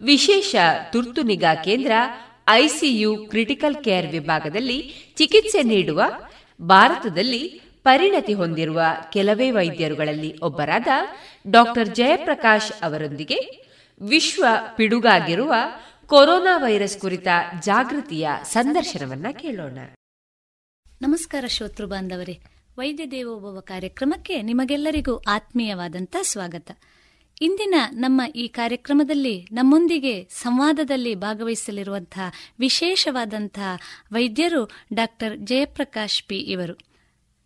ವಿಶೇಷ ತುರ್ತು ನಿಗಾ ಕೇಂದ್ರ ಐಸಿಯು ಕ್ರಿಟಿಕಲ್ ಕೇರ್ ವಿಭಾಗದಲ್ಲಿ ಚಿಕಿತ್ಸೆ ನೀಡುವ ಭಾರತದಲ್ಲಿ ಪರಿಣತಿ ಹೊಂದಿರುವ ಕೆಲವೇ ವೈದ್ಯರುಗಳಲ್ಲಿ ಒಬ್ಬರಾದ ಡಾಕ್ಟರ್ ಜಯಪ್ರಕಾಶ್ ಅವರೊಂದಿಗೆ ವಿಶ್ವ ಪಿಡುಗಾಗಿರುವ ಕೊರೋನಾ ವೈರಸ್ ಕುರಿತ ಜಾಗೃತಿಯ ಸಂದರ್ಶನವನ್ನ ಕೇಳೋಣ. ನಮಸ್ಕಾರ ಶ್ರೋತೃ ಬಾಂಧವರೇ. ವೈದ್ಯ ದೇವೋಭವ ಕಾರ್ಯಕ್ರಮಕ್ಕೆ ನಿಮಗೆಲ್ಲರಿಗೂ ಆತ್ಮೀಯವಾದಂಥ ಸ್ವಾಗತ. ಇಂದಿನ ನಮ್ಮ ಈ ಕಾರ್ಯಕ್ರಮದಲ್ಲಿ ನಮ್ಮೊಂದಿಗೆ ಸಂವಾದದಲ್ಲಿ ಭಾಗವಹಿಸಲಿರುವಂತಹ ವಿಶೇಷವಾದಂತಹ ವೈದ್ಯರು ಡಾಕ್ಟರ್ ಜಯಪ್ರಕಾಶ್ ಪಿ ಇವರು.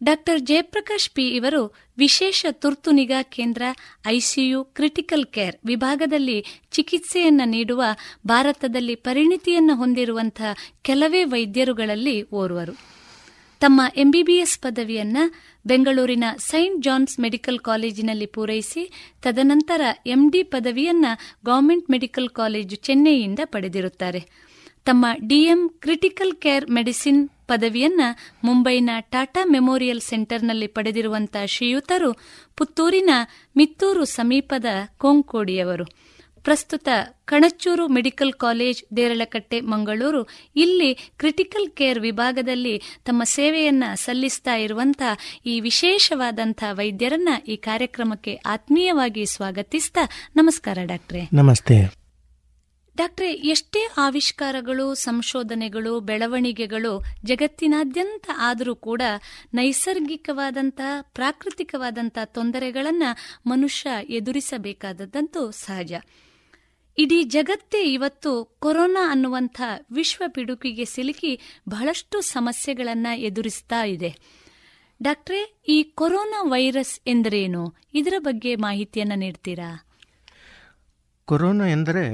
ಡಾಕ್ಟರ್ ಜಯಪ್ರಕಾಶ್ ಪಿ ಇವರು ವಿಶೇಷ ತುರ್ತು ನಿಗಾ ಕೇಂದ್ರ, ಐಸಿಯು, ಕ್ರಿಟಿಕಲ್ ಕೇರ್ ವಿಭಾಗದಲ್ಲಿ ಚಿಕಿತ್ಸೆಯನ್ನು ನೀಡುವ, ಭಾರತದಲ್ಲಿ ಪರಿಣಿತಿಯನ್ನು ಹೊಂದಿರುವಂತಹ ಕೆಲವೇ ವೈದ್ಯರುಗಳಲ್ಲಿ ಓರ್ವರು. ತಮ್ಮ ಎಂಬಿಬಿಎಸ್ ಪದವಿಯನ್ನ ಬೆಂಗಳೂರಿನ ಸೈಂಟ್ ಜಾನ್ಸ್ ಮೆಡಿಕಲ್ ಕಾಲೇಜಿನಲ್ಲಿ ಪೂರೈಸಿ, ತದನಂತರ ಎಂಡಿ ಪದವಿಯನ್ನ ಗವರ್ಮೆಂಟ್ ಮೆಡಿಕಲ್ ಕಾಲೇಜು ಚೆನ್ನೈಯಿಂದ ಪಡೆದಿರುತ್ತಾರೆ. ತಮ್ಮ ಡಿಎಂ ಕ್ರಿಟಿಕಲ್ ಕೇರ್ ಮೆಡಿಸಿನ್ ಪದವಿಯನ್ನ ಮುಂಬೈನ ಟಾಟಾ ಮೆಮೋರಿಯಲ್ ಸೆಂಟರ್ನಲ್ಲಿ ಪಡೆದಿರುವಂತಹ ಶ್ರೀಯುತರು ಪುತ್ತೂರಿನ ಮಿತ್ತೂರು ಸಮೀಪದ ಕೊಂಕೋಡಿಯವರು. ಪ್ರಸ್ತುತ ಕಣಚೂರು ಮೆಡಿಕಲ್ ಕಾಲೇಜ್ ದೇರಳಕಟ್ಟೆ ಮಂಗಳೂರು ಇಲ್ಲಿ ಕ್ರಿಟಿಕಲ್ ಕೇರ್ ವಿಭಾಗದಲ್ಲಿ ತಮ್ಮ ಸೇವೆಯನ್ನ ಸಲ್ಲಿಸ್ತಾ ಇರುವಂತಹ ಈ ವಿಶೇಷವಾದಂತಹ ವೈದ್ಯರನ್ನ ಈ ಕಾರ್ಯಕ್ರಮಕ್ಕೆ ಆತ್ಮೀಯವಾಗಿ ಸ್ವಾಗತಿಸ್ತಾ ನಮಸ್ಕಾರ ಡಾಕ್ಟ್ರೆ. ನಮಸ್ತೆ. ಡಾಕ್ಟ್ರೆ ಎಷ್ಟೇ ಆವಿಷ್ಕಾರಗಳು ಸಂಶೋಧನೆಗಳು ಬೆಳವಣಿಗೆಗಳು ಜಗತ್ತಿನಾದ್ಯಂತ ಆದರೂ ಕೂಡ ನೈಸರ್ಗಿಕವಾದಂತಹ ಪ್ರಾಕೃತಿಕವಾದಂತಹ ತೊಂದರೆಗಳನ್ನ ಮನುಷ್ಯ ಎದುರಿಸಬೇಕಾದದ್ದಂತೂ ಸಹಜ. ಇಡೀ ಜಗತ್ತೇ ಇವತ್ತು ಕೊರೋನಾ ಅನ್ನುವಂಥ ವಿಶ್ವ ಪಿಡುಕಿಗೆ ಸಿಲುಕಿ ಬಹಳಷ್ಟು ಸಮಸ್ಯೆಗಳನ್ನ ಎದುರಿಸ್ತಾ ಇದೆ. ಡಾಕ್ಟ್ರೇ ಈ ಕೊರೋನಾ ವೈರಸ್ ಎಂದರೇನು? ಇದರ ಬಗ್ಗೆ ಮಾಹಿತಿಯನ್ನು ನೀಡ್ತೀರಾ? ಕೊರೋನಾ ಎಂದರೆ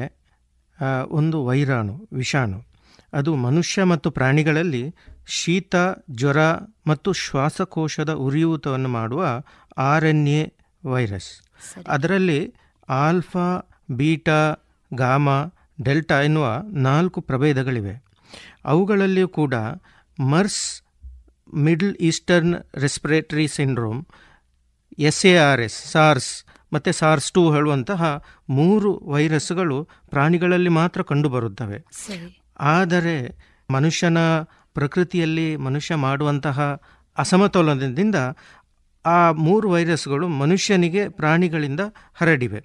ಒಂದು ವೈರಾಣು ವಿಷಾಣು. ಅದು ಮನುಷ್ಯ ಮತ್ತು ಪ್ರಾಣಿಗಳಲ್ಲಿ ಶೀತ ಜ್ವರ ಮತ್ತು ಶ್ವಾಸಕೋಶದ ಉರಿಯೂತವನ್ನು ಮಾಡುವ ಆರ್ ಎನ್ ಎ ವೈರಸ್ ಅದರಲ್ಲಿ ಆಲ್ಫಾ ಬೀಟಾ ಗಾಮಾ ಡೆಲ್ಟಾ ಎನ್ನುವ ನಾಲ್ಕು ಪ್ರಭೇದಗಳಿವೆ. ಅವುಗಳಲ್ಲಿಯೂ ಕೂಡ MERS middle eastern respiratory syndrome S A R S SARS ಮತ್ತು ಸಾರ್ಸ್ ಟು ಹೇಳುವಂತಹ ಮೂರು ವೈರಸ್ಗಳು ಪ್ರಾಣಿಗಳಲ್ಲಿ ಮಾತ್ರ ಕಂಡುಬರುತ್ತವೆ. ಆದರೆ ಮನುಷ್ಯನ ಪ್ರಕೃತಿಯಲ್ಲಿ ಮನುಷ್ಯ ಮಾಡುವಂತಹ ಅಸಮತೋಲನದಿಂದ ಆ ಮೂರು ವೈರಸ್ಗಳು ಮನುಷ್ಯನಿಗೆ ಪ್ರಾಣಿಗಳಿಂದ ಹರಡಿವೆ.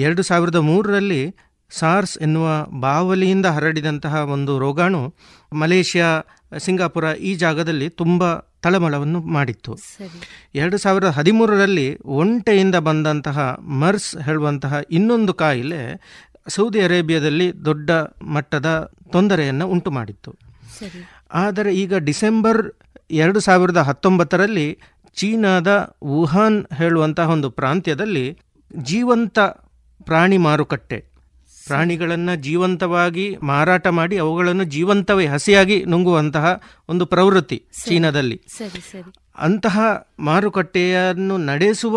ಎರಡು ಸಾವಿರದ ಮೂರರಲ್ಲಿ ಸಾರ್ಸ್ ಎನ್ನುವ ಬಾವಲಿಯಿಂದ ಹರಡಿದಂತಹ ಒಂದು ರೋಗಾಣು ಮಲೇಷ್ಯಾ ಸಿಂಗಾಪುರ ಈ ಜಾಗದಲ್ಲಿ ತುಂಬ ತಳಮಳವನ್ನು ಮಾಡಿತ್ತು. ಎರಡು ಸಾವಿರದ ಹದಿಮೂರರಲ್ಲಿ ಒಂಟೆಯಿಂದ ಬಂದಂತಹ ಮರ್ಸ್ ಹೇಳುವಂತಹ ಇನ್ನೊಂದು ಕಾಯಿಲೆ ಸೌದಿ ಅರೇಬಿಯಾದಲ್ಲಿ ದೊಡ್ಡ ಮಟ್ಟದ ತೊಂದರೆಯನ್ನು ಉಂಟು ಮಾಡಿತ್ತು ಆದರೆ ಈಗ ಡಿಸೆಂಬರ್ ಎರಡು ಸಾವಿರದ ಹತ್ತೊಂಬತ್ತರಲ್ಲಿ ಚೀನಾದ ವುಹಾನ್ ಹೇಳುವಂತಹ ಒಂದು ಪ್ರಾಂತ್ಯದಲ್ಲಿ ಜೀವಂತ ಪ್ರಾಣಿ ಮಾರುಕಟ್ಟೆ. ಪ್ರಾಣಿಗಳನ್ನು ಜೀವಂತವಾಗಿ ಮಾರಾಟ ಮಾಡಿ ಅವುಗಳನ್ನು ಜೀವಂತವೇ ಹಸಿಯಾಗಿ ನುಂಗುವಂತಹ ಒಂದು ಪ್ರವೃತ್ತಿ ಚೀನಾದಲ್ಲಿ. ಅಂತಹ ಮಾರುಕಟ್ಟೆಯನ್ನು ನಡೆಸುವ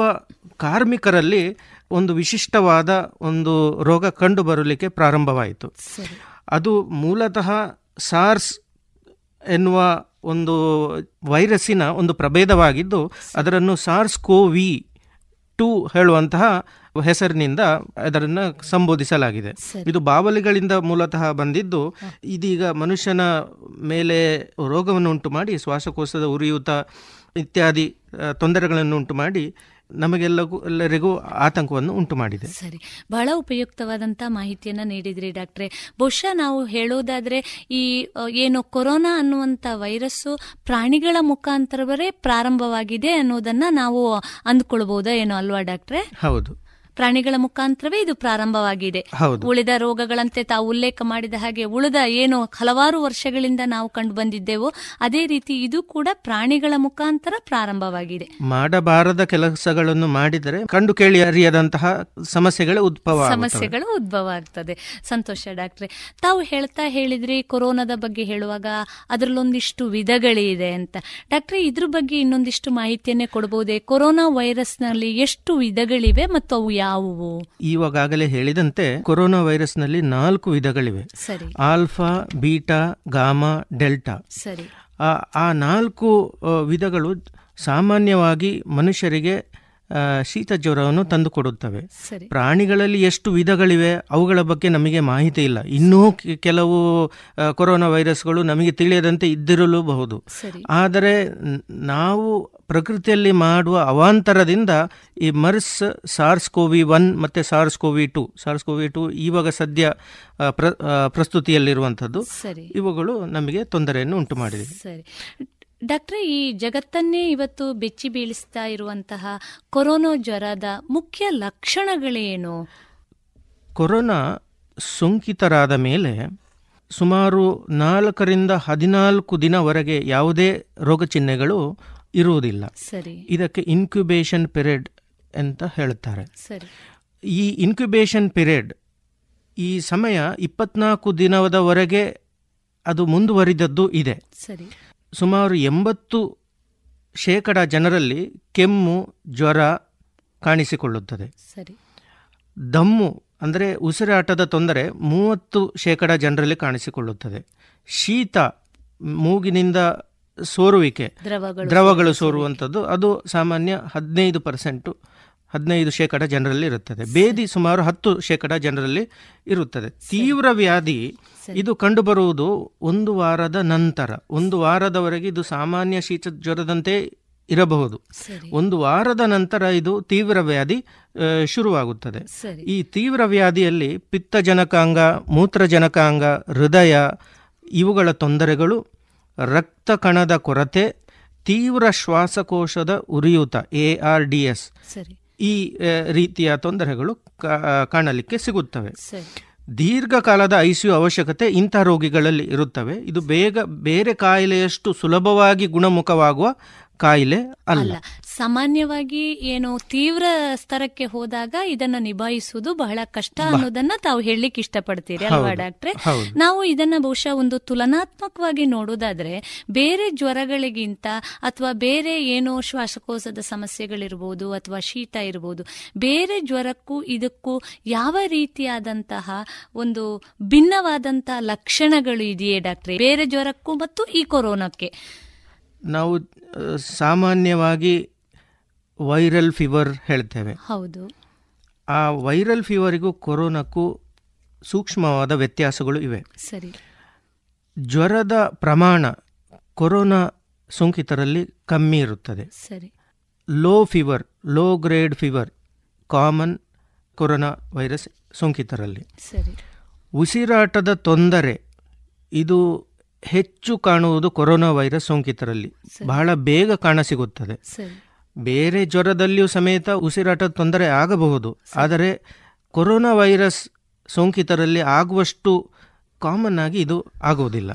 ಕಾರ್ಮಿಕರಲ್ಲಿ ಒಂದು ವಿಶಿಷ್ಟವಾದ ಒಂದು ರೋಗ ಕಂಡು ಬರಲಿಕ್ಕೆ ಪ್ರಾರಂಭವಾಯಿತು ಅದು ಮೂಲತಃ ಸಾರ್ಸ್ ಎನ್ನುವ ಒಂದು ವೈರಸ್ಸಿನ ಒಂದು ಪ್ರಭೇದವಾಗಿದ್ದು ಅದನ್ನು ಸಾರ್ಸ್ ಕೋವಿ ಟು ಹೇಳುವಂತಹ ಹೆಸರಿನಿಂದ ಅದರನ್ನ ಸಂಬೋಧಿಸಲಾಗಿದೆ. ಇದು ಬಾವಲಿಗಳಿಂದ ಮೂಲತಃ ಬಂದಿದ್ದು ಇದೀಗ ಮನುಷ್ಯನ ಮೇಲೆ ರೋಗವನ್ನು ಉಂಟು ಮಾಡಿ ಶ್ವಾಸಕೋಶದ ಉರಿಯೂತ ಇತ್ಯಾದಿ ತೊಂದರೆಗಳನ್ನು ಉಂಟು ಮಾಡಿ ನಮಗೆಲ್ಲಗೂ ಎಲ್ಲರಿಗೂ ಆತಂಕವನ್ನು ಉಂಟು ಮಾಡಿದೆ. ಸರಿ. ಬಹಳ ಉಪಯುಕ್ತವಾದಂತ ಮಾಹಿತಿಯನ್ನ ನೀಡಿದ್ರಿ ಡಾಕ್ಟ್ರೆ. ಬಹುಶಃ ನಾವು ಹೇಳೋದಾದ್ರೆ ಈ ಏನು ಕೊರೋನಾ ಅನ್ನುವಂತ ವೈರಸ್ಸು ಪ್ರಾಣಿಗಳ ಮುಖಾಂತರವೇ ಪ್ರಾರಂಭವಾಗಿದೆ ಅನ್ನೋದನ್ನ ನಾವು ಅಂದ್ಕೊಳ್ಬಹುದಾ ಏನೋ ಅಲ್ವಾ ಡಾಕ್ಟ್ರೆ? ಹೌದು. ಪ್ರಾಣಿಗಳ ಮುಖಾಂತರವೇ ಇದು ಪ್ರಾರಂಭವಾಗಿದೆ. ಉಳಿದ ರೋಗಗಳಂತೆ ತಾವು ಉಲ್ಲೇಖ ಮಾಡಿದ ಹಾಗೆ ಉಳಿದ ಏನು ಹಲವಾರು ವರ್ಷಗಳಿಂದ ನಾವು ಕಂಡು ಬಂದಿದ್ದೇವೋ ಅದೇ ರೀತಿ ಇದು ಕೂಡ ಪ್ರಾಣಿಗಳ ಮುಖಾಂತರ ಪ್ರಾರಂಭವಾಗಿದೆ. ಮಾಡಬಾರದ ಕೆಲಸಗಳನ್ನು ಮಾಡಿದರೆ ಕಂಡು ಕೇಳಿ ಅರಿಯದಂತಹ ಸಮಸ್ಯೆಗಳು ಉದ್ಭವ ಸಮಸ್ಯೆಗಳು ಉದ್ಭವ ಆಗ್ತದೆ. ಸಂತೋಷ ಡಾಕ್ಟ್ರೆ ತಾವು ಹೇಳ್ತಾ ಹೇಳಿದ್ರಿ ಕೊರೋನಾದ ಬಗ್ಗೆ ಹೇಳುವಾಗ ಅದರಲ್ಲೊಂದಿಷ್ಟು ವಿಧಗಳಿದೆ ಅಂತ. ಡಾಕ್ಟ್ರೆ ಇದ್ರ ಬಗ್ಗೆ ಇನ್ನೊಂದಿಷ್ಟು ಮಾಹಿತಿಯನ್ನೇ ಕೊಡಬಹುದೇ ಕೊರೋನಾ ವೈರಸ್ನಲ್ಲಿ ಎಷ್ಟು ವಿಧಗಳಿವೆ ಮತ್ತು ಅವು ಯಾವುವು? ಇವಾಗಲೇ ಹೇಳಿದಂತೆ ಕೊರೋನಾ ವೈರಸ್ನಲ್ಲಿ ನಾಲ್ಕು ವಿಧಗಳಿವೆ. ಸರಿ. Alpha beta gamma delta. ಸರಿ. ಆ ನಾಲ್ಕು ವಿಧಗಳು ಸಾಮಾನ್ಯವಾಗಿ ಮನುಷ್ಯರಿಗೆ ಶೀತ ಜ್ವರವನ್ನು ತಂದುಕೊಡುತ್ತವೆ. ಪ್ರಾಣಿಗಳಲ್ಲಿ ಎಷ್ಟು ವಿಧಗಳಿವೆ ಅವುಗಳ ಬಗ್ಗೆ ನಮಗೆ ಮಾಹಿತಿ ಇಲ್ಲ. ಇನ್ನೂ ಕೆಲವು ಕೊರೋನಾ ವೈರಸ್ಗಳು ನಮಗೆ ತಿಳಿಯದಂತೆ ಇದ್ದಿರಲೂಬಹುದು. ಆದರೆ ನಾವು ಪ್ರಕೃತಿಯಲ್ಲಿ ಮಾಡುವ ಅವಾಂತರದಿಂದ ಈ ಮರ್ಸ್ ಸಾರ್ಸ್ ಕೋವಿ ಒನ್ ಮತ್ತು SARS CoV two SARS CoV two ಇವಾಗ ಸದ್ಯ ಪ್ರ ಪ್ರಸ್ತುತಿಯಲ್ಲಿರುವಂಥದ್ದು. ಸರಿ. ಇವುಗಳು ನಮಗೆ ತೊಂದರೆಯನ್ನು ಉಂಟು ಮಾಡಿದೆ. ಸರಿ. ಡಾಕ್ಟ್ರೆ ಈ ಜಗತ್ತನ್ನೇ ಇವತ್ತು ಬೆಚ್ಚಿ ಬೀಳಿಸ್ತಾ ಇರುವಂತಹ ಕೊರೋನಾ ಜ್ವರದ ಮುಖ್ಯ ಲಕ್ಷಣಗಳೇನು? ಕೊರೋನಾ ಸೋಂಕಿತರಾದ ಮೇಲೆ ಸುಮಾರು ನಾಲ್ಕರಿಂದ ಹದಿನಾಲ್ಕು ದಿನವರೆಗೆ ಯಾವುದೇ ರೋಗ ಚಿಹ್ನೆಗಳು ಇರುವುದಿಲ್ಲ. ಸರಿ. ಇದಕ್ಕೆ ಇನ್ಕ್ಯುಬೇಷನ್ ಪಿರಿಯಡ್ ಅಂತ ಹೇಳುತ್ತಾರೆ. ಸರಿ. ಈ ಇನ್ಕ್ಯುಬೇಷನ್ ಪಿರಿಯಡ್ ಈ ಸಮಯ ಇಪ್ಪತ್ನಾಲ್ಕು ದಿನದವರೆಗೆ ಅದು ಮುಂದುವರಿದದ್ದು ಇದೆ. ಸರಿ. ಸುಮಾರು ಎಂಬತ್ತು ಶೇಕಡ ಜನರಲ್ಲಿ ಕೆಮ್ಮು ಜ್ವರ ಕಾಣಿಸಿಕೊಳ್ಳುತ್ತದೆ. ಸರಿ. ದಮ್ಮು ಅಂದರೆ ಉಸಿರಾಟದ ತೊಂದರೆ ಮೂವತ್ತು ಶೇಕಡ ಜನರಲ್ಲಿ ಕಾಣಿಸಿಕೊಳ್ಳುತ್ತದೆ. ಶೀತ ಮೂಗಿನಿಂದ ಸೋರುವಿಕೆ ದ್ರವಗಳು ಸೋರುವಂಥದ್ದು ಅದು ಸಾಮಾನ್ಯ ಹದಿನೈದು ಪರ್ಸೆಂಟು ಹದಿನೈದು ಶೇಕಡ ಜನರಲ್ಲಿ ಇರುತ್ತದೆ. ಬೇದಿ ಸುಮಾರು ಹತ್ತು ಶೇಕಡ ಜನರಲ್ಲಿ ಇರುತ್ತದೆ. ತೀವ್ರ ವ್ಯಾಧಿ ಇದು ಕಂಡುಬರುವುದು ಒಂದು ವಾರದ ನಂತರ. ಒಂದು ವಾರದವರೆಗೆ ಇದು ಸಾಮಾನ್ಯ ಶೀತ ಜ್ವರದಂತೆ ಇರಬಹುದು. ಒಂದು ವಾರದ ನಂತರ ಇದು ತೀವ್ರ ವ್ಯಾಧಿ ಶುರುವಾಗುತ್ತದೆ. ಈ ತೀವ್ರ ವ್ಯಾಧಿಯಲ್ಲಿ ಪಿತ್ತಜನಕಾಂಗ ಮೂತ್ರಜನಕಾಂಗ ಹೃದಯ ಇವುಗಳ ತೊಂದರೆಗಳು ರಕ್ತ ಕಣದ ಕೊರತೆ ತೀವ್ರ ಶ್ವಾಸಕೋಶದ ಉರಿಯೂತ ಎ ಆರ್ ಡಿ ಎಸ್. ಈ ರೀತಿಯ ತೊಂದರೆಗಳು ಕಾಣಲಿಕ್ಕೆ ಸಿಗುತ್ತವೆ. ದೀರ್ಘಕಾಲದ ಐಸಿಯು ಅವಶ್ಯಕತೆ ಇಂತಹ ರೋಗಿಗಳಲ್ಲಿ ಇರುತ್ತವೆ. ಇದು ಬೇಗ ಬೇರೆ ಕಾಯಿಲೆಯಷ್ಟು ಸುಲಭವಾಗಿ ಗುಣಮುಖವಾಗುವ ಕಾಯಿಲೆ ಅಲ್ಲ. ಸಾಮಾನ್ಯವಾಗಿ ಏನು ತೀವ್ರ ಸ್ತರಕ್ಕೆ ಹೋದಾಗ ಇದನ್ನ ನಿಭಾಯಿಸುವುದು ಬಹಳ ಕಷ್ಟ ಅನ್ನೋದನ್ನ ತಾವು ಹೇಳಲಿಕ್ಕೆ ಇಷ್ಟಪಡ್ತೀರಿ ಅಲ್ವಾ ಡಾಕ್ಟ್ರೆ? ನಾವು ಇದನ್ನ ಬಹುಶಃ ಒಂದು ತುಲನಾತ್ಮಕವಾಗಿ ನೋಡೋದಾದ್ರೆ ಬೇರೆ ಜ್ವರಗಳಿಗಿಂತ ಅಥವಾ ಬೇರೆ ಏನೋ ಶ್ವಾಸಕೋಶದ ಸಮಸ್ಯೆಗಳಿರ್ಬೋದು ಅಥವಾ ಶೀತ ಇರ್ಬೋದು ಬೇರೆ ಜ್ವರಕ್ಕೂ ಇದಕ್ಕೂ ಯಾವ ರೀತಿಯಾದಂತಹ ಒಂದು ಭಿನ್ನವಾದಂತಹ ಲಕ್ಷಣಗಳು ಇದೆಯೇ ಡಾಕ್ಟ್ರೆ? ಬೇರೆ ಜ್ವರಕ್ಕೂ ಮತ್ತು ಈ ಕೊರೋನಾಕ್ಕೆ. ನಾವು ಸಾಮಾನ್ಯವಾಗಿ ವೈರಲ್ ಫೀವರ್ ಹೇಳ್ತೇವೆ. ಹೌದು. ಆ ವೈರಲ್ ಫೀವರಿಗೂ ಕೊರೋನಾಕ್ಕೂ ಸೂಕ್ಷ್ಮವಾದ ವ್ಯತ್ಯಾಸಗಳು ಇವೆ. ಸರಿ. ಜ್ವರದ ಪ್ರಮಾಣ ಕೊರೋನಾ ಸೋಂಕಿತರಲ್ಲಿ ಕಮ್ಮಿ ಇರುತ್ತದೆ. ಸರಿ. Low fever low grade fever common corona virus ಸೋಂಕಿತರಲ್ಲಿ. ಸರಿ. ಉಸಿರಾಟದ ತೊಂದರೆ ಇದು ಹೆಚ್ಚು ಕಾಣುವುದು ಕೊರೋನಾ ವೈರಸ್ ಸೋಂಕಿತರಲ್ಲಿ. ಬಹಳ ಬೇಗ ಕಾಣಸಿಗುತ್ತದೆ ಸಿಗುತ್ತದೆ. ಬೇರೆ ಜ್ವರದಲ್ಲಿಯೂ ಸಮೇತ ಉಸಿರಾಟದ ತೊಂದರೆ ಆಗಬಹುದು. ಆದರೆ ಕೊರೋನಾ ವೈರಸ್ ಸೋಂಕಿತರಲ್ಲಿ ಆಗುವಷ್ಟು ಕಾಮನ್ ಆಗಿ ಇದು ಆಗುವುದಿಲ್ಲ.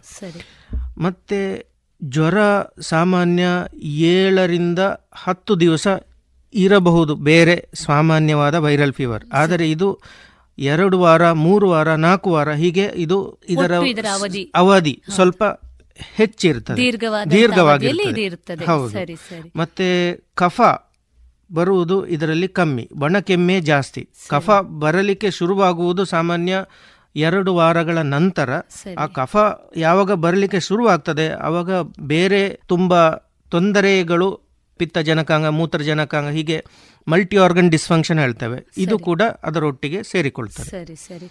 ಮತ್ತು ಜ್ವರ ಸಾಮಾನ್ಯ ಏಳರಿಂದ ಹತ್ತು ದಿವಸ ಇರಬಹುದು. ಬೇರೆ ಸಾಮಾನ್ಯವಾದ ವೈರಲ್ ಫೀವರ್. ಆದರೆ ಇದು ಎರಡು ವಾರ ಮೂರು ವಾರ ನಾಲ್ಕು ವಾರ ಹೀಗೆ ಇದು ಇದರ ಅವಧಿ. ಅವಧಿ ಸ್ವಲ್ಪ ಹೆಚ್ಚಿರ್ತದೆ ದೀರ್ಘವಾಗಿ. ಹೌದು. ಮತ್ತೆ ಕಫ ಬರುವುದು ಇದರಲ್ಲಿ ಕಮ್ಮಿ. ಬಣಕೆಮ್ಮೆ ಜಾಸ್ತಿ. ಕಫ ಬರಲಿಕ್ಕೆ ಶುರುವಾಗುವುದು ಸಾಮಾನ್ಯ ಎರಡು ವಾರಗಳ ನಂತರ. ಆ ಕಫ ಯಾವಾಗ ಬರಲಿಕ್ಕೆ ಶುರುವಾಗ್ತದೆ ಆವಾಗ ಬೇರೆ ತುಂಬ ತೊಂದರೆಗಳು ಪಿತ್ತ ಮೂತ್ರಜನಕಾಂಗ ಮೂತ್ರ ಜನಕಾಂಗ ಹೀಗೆ ಮಲ್ಟಿ ಆರ್ಗನ್ ಡಿಸ್ಫಂಕ್ಷನ್ ಹೇಳ್ತೇವೆ. ಇದು ಕೂಡ ಅದರೊಟ್ಟಿಗೆ ಸೇರಿಕೊಳ್ತದೆ. ಸರಿ ಸರಿ.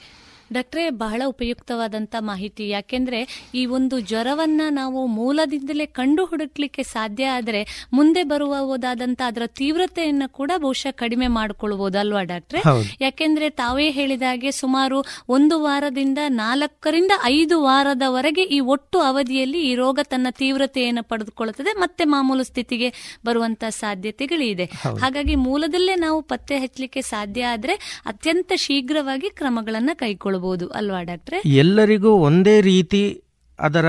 ಡಾಕ್ಟ್ರೆ ಬಹಳ ಉಪಯುಕ್ತವಾದಂತ ಮಾಹಿತಿ. ಯಾಕೆಂದ್ರೆ ಈ ಒಂದು ಜ್ವರವನ್ನ ನಾವು ಮೂಲದಿಂದಲೇ ಕಂಡು ಹುಡುಕ್ಲಿಕ್ಕೆ ಸಾಧ್ಯ ಆದ್ರೆ ಮುಂದೆ ಬರುವುದಾದಂತ ಅದರ ತೀವ್ರತೆಯನ್ನ ಕೂಡ ಬಹುಶಃ ಕಡಿಮೆ ಮಾಡಿಕೊಳ್ಳಬಹುದು ಅಲ್ವಾ ಡಾಕ್ಟ್ರೆ. ಯಾಕೆಂದ್ರೆ ತಾವೇ ಹೇಳಿದ ಹಾಗೆ ಸುಮಾರು ಒಂದು ವಾರದಿಂದ ನಾಲ್ಕರಿಂದ ಐದು ವಾರದವರೆಗೆ ಈ ಒಟ್ಟು ಅವಧಿಯಲ್ಲಿ ಈ ರೋಗ ತನ್ನ ತೀವ್ರತೆಯನ್ನು ಪಡೆದುಕೊಳ್ಳುತ್ತದೆ ಮತ್ತೆ ಮಾಮೂಲು ಸ್ಥಿತಿಗೆ ಬರುವಂತ ಸಾಧ್ಯತೆಗಳಿದೆ. ಹಾಗಾಗಿ ಮೂಲದಲ್ಲೇ ನಾವು ಪತ್ತೆ ಹಚ್ಚಲಿಕ್ಕೆ ಸಾಧ್ಯ ಆದ್ರೆ ಅತ್ಯಂತ ಶೀಘ್ರವಾಗಿ ಕ್ರಮಗಳನ್ನು ಕೈಗೊಳ್ಳಬಹುದು ಅಲ್ವಾ ಡಾಕ್ಟ್ರೆ? ಎಲ್ಲರಿಗೂ ಒಂದೇ ರೀತಿ ಅದರ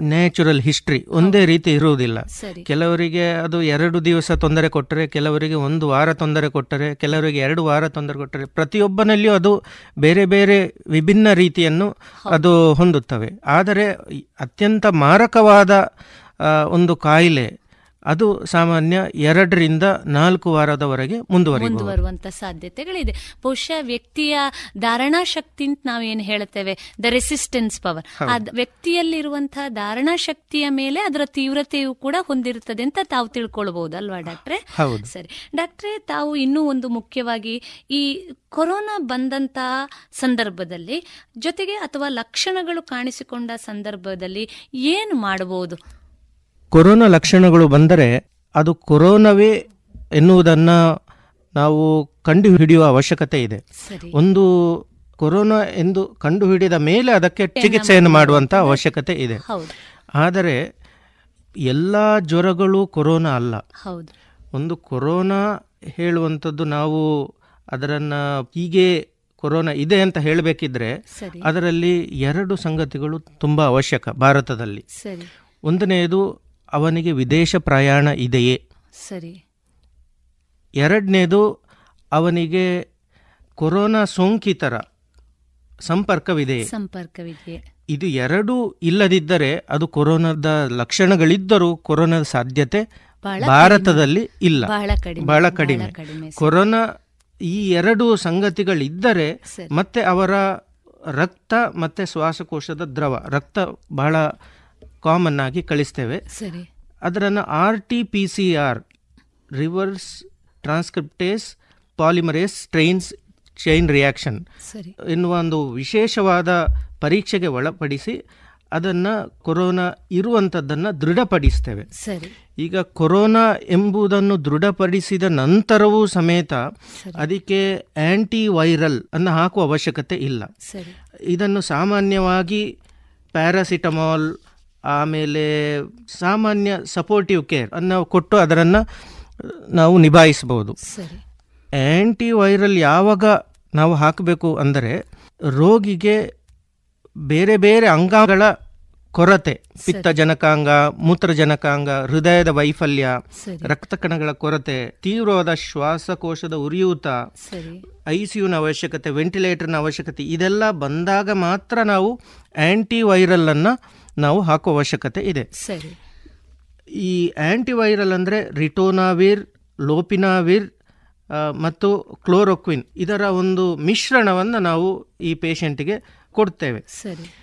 ನ್ಯಾಚುರಲ್ ಹಿಸ್ಟ್ರಿ ಒಂದೇ ರೀತಿ ಇರುವುದಿಲ್ಲ. ಕೆಲವರಿಗೆ ಅದು ಎರಡು ದಿವಸ ತೊಂದರೆ ಕೊಟ್ಟರೆ ಕೆಲವರಿಗೆ ಒಂದು ವಾರ ತೊಂದರೆ ಕೊಟ್ಟರೆ ಕೆಲವರಿಗೆ ಎರಡು ವಾರ ತೊಂದರೆ ಕೊಟ್ಟರೆ ಪ್ರತಿಯೊಬ್ಬನಲ್ಲಿಯೂ ಅದು ಬೇರೆ ಬೇರೆ ವಿಭಿನ್ನ ರೀತಿಯನ್ನು ಅದು ಹೊಂದುತ್ತವೆ. ಆದರೆ ಅತ್ಯಂತ ಮಾರಕವಾದ ಒಂದು ಕಾಯಿಲೆ ಅದು ಸಾಮಾನ್ಯ ಎರಡರಿಂದ ನಾಲ್ಕು ವಾರದವರೆಗೆ ಮುಂದುವರಿಯುವಂತ ಸಾಧ್ಯತೆಗಳಿದೆ. ಬಹುಶಃ ವ್ಯಕ್ತಿಯ ಧಾರಣಾ ಶಕ್ತಿ ಅಂತ ನಾವೇನು ಹೇಳ್ತೇವೆ ದ ರೆಸಿಸ್ಟೆನ್ಸ್ ಪವರ್ ಆ ವ್ಯಕ್ತಿಯಲ್ಲಿರುವಂತಹ ಧಾರಣಾ ಶಕ್ತಿಯ ಮೇಲೆ ಅದರ ತೀವ್ರತೆಯು ಕೂಡ ಹೊಂದಿರುತ್ತದೆ ಅಂತ ತಾವು ತಿಳ್ಕೊಳ್ಬಹುದು ಅಲ್ವಾ ಡಾಕ್ಟ್ರೆ? ಹೌದು. ಸರಿ. ಡಾಕ್ಟ್ರೆ ತಾವು ಇನ್ನೂ ಒಂದು ಮುಖ್ಯವಾಗಿ ಈ ಕೊರೋನಾ ಬಂದಂತಹ ಸಂದರ್ಭದಲ್ಲಿ ಜೊತೆಗೆ ಅಥವಾ ಲಕ್ಷಣಗಳು ಕಾಣಿಸಿಕೊಂಡ ಸಂದರ್ಭದಲ್ಲಿ ಏನು ಮಾಡಬಹುದು ಕೊರೋನಾ ಲಕ್ಷಣಗಳು ಬಂದರೆ ಅದು ಕೊರೋನಾವೇ ಎನ್ನುವುದನ್ನು ನಾವು ಕಂಡುಹಿಡಿಯುವ ಅವಶ್ಯಕತೆ ಇದೆ. ಒಂದು ಕೊರೋನಾ ಎಂದು ಕಂಡುಹಿಡಿದ ಮೇಲೆ ಅದಕ್ಕೆ ಚಿಕಿತ್ಸೆಯನ್ನು ಮಾಡುವಂಥ ಅವಶ್ಯಕತೆ ಇದೆ. ಆದರೆ ಎಲ್ಲ ಜ್ವರಗಳು ಕೊರೋನಾ ಅಲ್ಲ. ಒಂದು ಕೊರೋನಾ ಹೇಳುವಂಥದ್ದು ನಾವು ಅದರನ್ನು ಹೀಗೆ ಕೊರೋನಾ ಇದೆ ಅಂತ ಹೇಳಬೇಕಿದ್ರೆ ಅದರಲ್ಲಿ ಎರಡು ಸಂಗತಿಗಳು ತುಂಬ ಅವಶ್ಯಕ ಭಾರತದಲ್ಲಿ. ಒಂದನೆಯದು ಅವನಿಗೆ ವಿದೇಶ ಪ್ರಯಾಣ ಇದೆಯೇ? ಸರಿ. ಎರಡನೇದು ಅವನಿಗೆ ಕೊರೋನಾ ಸೋಂಕಿತರ ಸಂಪರ್ಕವಿದೆಯೇ? ಸಂಪರ್ಕವಿದೆ ಇದು ಎರಡೂ ಇಲ್ಲದಿದ್ದರೆ ಅದು ಕೊರೋನಾದ ಲಕ್ಷಣಗಳಿದ್ದರೂ ಕೊರೋನಾದ ಸಾಧ್ಯತೆ ಭಾರತದಲ್ಲಿ ಇಲ್ಲ. ಬಹಳ ಕಡಿಮೆ. ಕೊರೋನಾ ಈ ಎರಡು ಸಂಗತಿಗಳಿದ್ದರೆ. ಮತ್ತೆ ಅವರ ರಕ್ತ ಮತ್ತೆ ಶ್ವಾಸಕೋಶದ ದ್ರವ ರಕ್ತ ಬಹಳ ಕಾಮನ್ ಆಗಿ ಕಳಿಸ್ತೇವೆ. ಸರಿ. ಅದರನ್ನು R T P C R reverse transcriptase polymerase strains chain reaction ಎನ್ನುವ ಒಂದು ವಿಶೇಷವಾದ ಪರೀಕ್ಷೆಗೆ ಒಳಪಡಿಸಿ ಅದನ್ನು ಕೊರೋನಾ ಇರುವಂಥದ್ದನ್ನು ದೃಢಪಡಿಸ್ತೇವೆ. ಸರಿ. ಈಗ ಕೊರೋನಾ ಎಂಬುದನ್ನು ದೃಢಪಡಿಸಿದ ನಂತರವೂ ಸಮೇತ ಅದಕ್ಕೆ ಆ್ಯಂಟಿ ವೈರಲ್ ಅನ್ನು ಹಾಕುವ ಅವಶ್ಯಕತೆ ಇಲ್ಲ. ಇದನ್ನು ಸಾಮಾನ್ಯವಾಗಿ ಪ್ಯಾರಾಸಿಟಮಾಲ್ ಆಮೇಲೆ ಸಾಮಾನ್ಯ ಸಪೋರ್ಟಿವ್ ಕೇರ್ ಅನ್ನು ಕೊಟ್ಟು ಅದರನ್ನು ನಾವು ನಿಭಾಯಿಸಬಹುದು. ಆ್ಯಂಟಿ ವೈರಲ್ ಯಾವಾಗ ನಾವು ಹಾಕಬೇಕು ಅಂದರೆ ರೋಗಿಗೆ ಬೇರೆ ಬೇರೆ ಅಂಗಗಳ ಕೊರತೆ. ಪಿತ್ತಜನಕಾಂಗ ಮೂತ್ರಜನಕಾಂಗ ಹೃದಯದ ವೈಫಲ್ಯ ರಕ್ತ ಕಣಗಳ ಕೊರತೆ ತೀವ್ರವಾದ ಶ್ವಾಸಕೋಶದ ಉರಿಯೂತ ಐಸಿಯುನ ಅವಶ್ಯಕತೆ ವೆಂಟಿಲೇಟರ್ನ ಅವಶ್ಯಕತೆ ಇದೆಲ್ಲ ಬಂದಾಗ ಮಾತ್ರ ನಾವು ಆ್ಯಂಟಿ ವೈರಲ್ ಅನ್ನ ನಾವು ಹಾಕುವ ಅವಶ್ಯಕತೆ ಇದೆ. ಸರಿ. ಈ ಆ್ಯಂಟಿವೈರಲ್ ವೈರಲ್ ಅಂದರೆ ರಿಟೋನಾವಿರ್ ಲೋಪಿನಾವಿರ್ ಮತ್ತು ಕ್ಲೋರೋಕ್ವಿನ್ ಇದರ ಒಂದು ಮಿಶ್ರಣವನ್ನು ನಾವು ಈ ಪೇಷಂಟಿಗೆ ಕೊಡ್ತೇವೆ. ಸರಿ.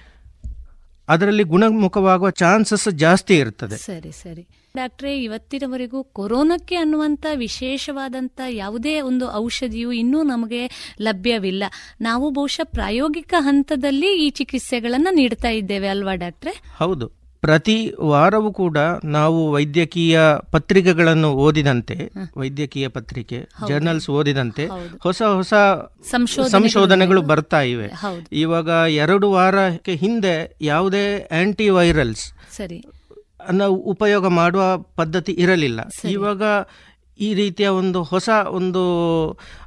ಅದರಲ್ಲಿ ಗುಣಮುಖವಾಗುವ ಚಾನ್ಸಸ್ ಜಾಸ್ತಿ ಇರ್ತದೆ. ಸರಿ ಸರಿ. ಡಾಕ್ಟ್ರೇ ಇವತ್ತಿನವರೆಗೂ ಕೊರೋನಾಕ್ಕೆ ಅನ್ನುವಂಥ ವಿಶೇಷವಾದಂತ ಯಾವುದೇ ಒಂದು ಔಷಧಿಯು ಇನ್ನೂ ನಮಗೆ ಲಭ್ಯವಿಲ್ಲ. ನಾವು ಬಹುಶಃ ಪ್ರಾಯೋಗಿಕ ಹಂತದಲ್ಲಿ ಈ ಚಿಕಿತ್ಸೆಗಳನ್ನು ನೀಡ್ತಾ ಇದ್ದೇವೆ ಅಲ್ವಾ ಡಾಕ್ಟ್ರೆ? ಹೌದು. ಪ್ರತಿ ವಾರವೂ ಕೂಡ ನಾವು ವೈದ್ಯಕೀಯ ಪತ್ರಿಕೆಗಳನ್ನು ಓದಿದಂತೆ ವೈದ್ಯಕೀಯ ಪತ್ರಿಕೆ ಜರ್ನಲ್ಸ್ ಓದಿದಂತೆ ಹೊಸ ಹೊಸ ಸಂಶೋಧನೆಗಳು ಬರ್ತಾ ಇವೆ. ಇವಾಗ ಎರಡು ವಾರಕ್ಕೆ ಹಿಂದೆ ಯಾವುದೇ ಆಂಟಿ ವೈರಲ್ಸ್ ಸರಿ. ಅನ್ನ ಉಪಯೋಗ ಮಾಡುವ ಪದ್ಧತಿ ಇರಲಿಲ್ಲ. ಇವಾಗ ಈ ರೀತಿಯ ಒಂದು ಹೊಸ ಒಂದು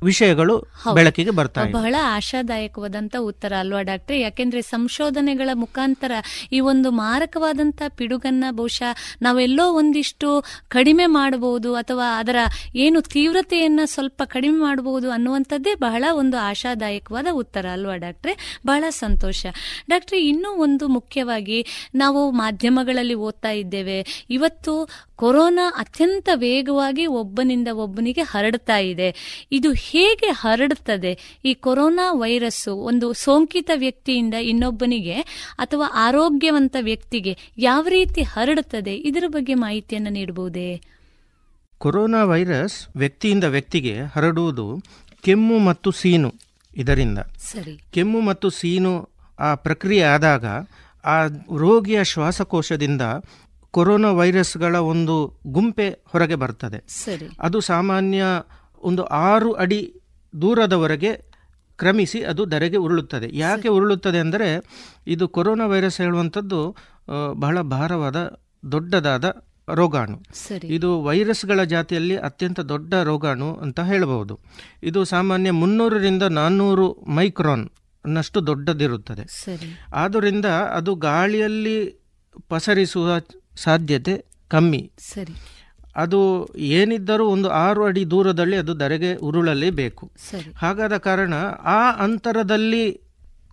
ವಿಷಯಗಳು ಬೆಳಕಿಗೆ ಬರ್ತಾ ಬಹಳ ಆಶಾದಾಯಕವಾದಂತ ಉತ್ತರ ಅಲ್ವಾ ಡಾಕ್ಟ್ರೆ? ಯಾಕೆಂದ್ರೆ ಸಂಶೋಧನೆಗಳ ಮುಖಾಂತರ ಈ ಒಂದು ಮಾರಕವಾದಂತ ಪಿಡುಗನ್ನ ಬಹುಶಃ ನಾವೆಲ್ಲೋ ಒಂದಿಷ್ಟು ಕಡಿಮೆ ಮಾಡಬಹುದು ಅಥವಾ ಅದರ ಏನು ತೀವ್ರತೆಯನ್ನ ಸ್ವಲ್ಪ ಕಡಿಮೆ ಮಾಡಬಹುದು ಅನ್ನುವಂಥದ್ದೇ ಬಹಳ ಒಂದು ಆಶಾದಾಯಕವಾದ ಉತ್ತರ ಅಲ್ವಾ ಡಾಕ್ಟ್ರೆ? ಬಹಳ ಸಂತೋಷ. ಡಾಕ್ಟ್ರೆ ಇನ್ನೂ ಒಂದು ಮುಖ್ಯವಾಗಿ ನಾವು ಮಾಧ್ಯಮಗಳಲ್ಲಿ ಓದ್ತಾ ಇದ್ದೇವೆ. ಇವತ್ತು ಕೊರೋನಾ ಅತ್ಯಂತ ವೇಗವಾಗಿ ಒಬ್ಬನಿಂದ ಒಬ್ಬನಿಗೆ ಹರಡ್ತಾ ಇದೆ. ಇದು ಹೇಗೆ ಹರಡುತ್ತದೆ ಈ ಕೊರೋನಾ ವೈರಸ್ಸು ಒಂದು ಸೋಂಕಿತ ವ್ಯಕ್ತಿಯಿಂದ ಇನ್ನೊಬ್ಬನಿಗೆ ಅಥವಾ ಆರೋಗ್ಯವಂತ ವ್ಯಕ್ತಿಗೆ ಯಾವ ರೀತಿ ಹರಡುತ್ತದೆ ಇದರ ಬಗ್ಗೆ ಮಾಹಿತಿಯನ್ನು ನೀಡಬಹುದೇ? ಕೊರೋನಾ ವೈರಸ್ ವ್ಯಕ್ತಿಯಿಂದ ವ್ಯಕ್ತಿಗೆ ಹರಡುವುದು ಕೆಮ್ಮು ಮತ್ತು ಸೀನು ಇದರಿಂದ. ಸರಿ. ಕೆಮ್ಮು ಮತ್ತು ಸೀನು ಆ ಪ್ರಕ್ರಿಯೆ ಆದಾಗ ಆ ರೋಗಿಯ ಶ್ವಾಸಕೋಶದಿಂದ ಕೊರೋನಾ ವೈರಸ್ಗಳ ಒಂದು ಗುಂಪೆ ಹೊರಗೆ ಬರ್ತದೆ. ಅದು ಸಾಮಾನ್ಯ ಒಂದು ಆರು ಅಡಿ ದೂರದವರೆಗೆ ಕ್ರಮಿಸಿ ಅದು ಧರೆಗೆ ಉರುಳುತ್ತದೆ. ಯಾಕೆ ಉರುಳುತ್ತದೆ ಅಂದರೆ ಇದು ಕೊರೋನಾ ವೈರಸ್ ಹೇಳುವಂಥದ್ದು ಬಹಳ ಭಾರವಾದ ದೊಡ್ಡದಾದ ರೋಗಾಣು. ಇದು ವೈರಸ್ಗಳ ಜಾತಿಯಲ್ಲಿ ಅತ್ಯಂತ ದೊಡ್ಡ ರೋಗಾಣು ಅಂತ ಹೇಳಬಹುದು. ಇದು ಸಾಮಾನ್ಯ ಮುನ್ನೂರರಿಂದ ನಾನ್ನೂರು ಮೈಕ್ರಾನ್ ನಷ್ಟು ದೊಡ್ಡದಿರುತ್ತದೆ. ಆದ್ದರಿಂದ ಅದು ಗಾಳಿಯಲ್ಲಿ ಪಸರಿಸುವ ಸಾಧ್ಯತೆ ಕಮ್ಮಿ. ಸರಿ. ಅದು ಏನಿದ್ದರೂ ಒಂದು ಆರು ಅಡಿ ದೂರದಲ್ಲಿ ಅದು ಧರೆಗೆ ಉರುಳಲೇಬೇಕು. ಹಾಗಾದ ಕಾರಣ ಆ ಅಂತರದಲ್ಲಿ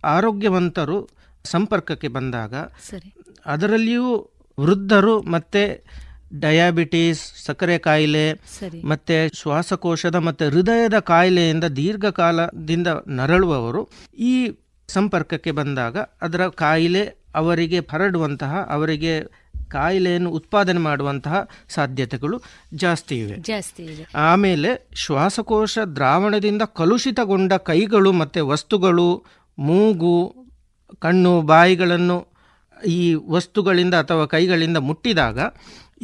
ಆರೋಗ್ಯವಂತರು ಸಂಪರ್ಕಕ್ಕೆ ಬಂದಾಗ ಸರಿ. ಅದರಲ್ಲಿಯೂ ವೃದ್ಧರು ಮತ್ತೆ ಡಯಾಬಿಟೀಸ್ ಸಕ್ಕರೆ ಕಾಯಿಲೆ ಮತ್ತೆ ಶ್ವಾಸಕೋಶದ ಮತ್ತೆ ಹೃದಯದ ಕಾಯಿಲೆಯಿಂದ ದೀರ್ಘಕಾಲದಿಂದ ನರಳುವವರು ಈ ಸಂಪರ್ಕಕ್ಕೆ ಬಂದಾಗ ಅದರ ಕಾಯಿಲೆ ಅವರಿಗೆ ಹರಡುವಂತಹ ಅವರಿಗೆ ಕಾಯಿಲೆಯನ್ನು ಉತ್ಪಾದನೆ ಮಾಡುವಂತಹ ಸಾಧ್ಯತೆಗಳು ಜಾಸ್ತಿ ಇವೆ. ಜಾಸ್ತಿ ಇದೆ. ಆಮೇಲೆ ಶ್ವಾಸಕೋಶ ದ್ರಾವಣದಿಂದ ಕಲುಷಿತಗೊಂಡ ಕೈಗಳು ಮತ್ತು ವಸ್ತುಗಳು ಮೂಗು ಕಣ್ಣು ಬಾಯಿಗಳನ್ನು ಈ ವಸ್ತುಗಳಿಂದ ಅಥವಾ ಕೈಗಳಿಂದ ಮುಟ್ಟಿದಾಗ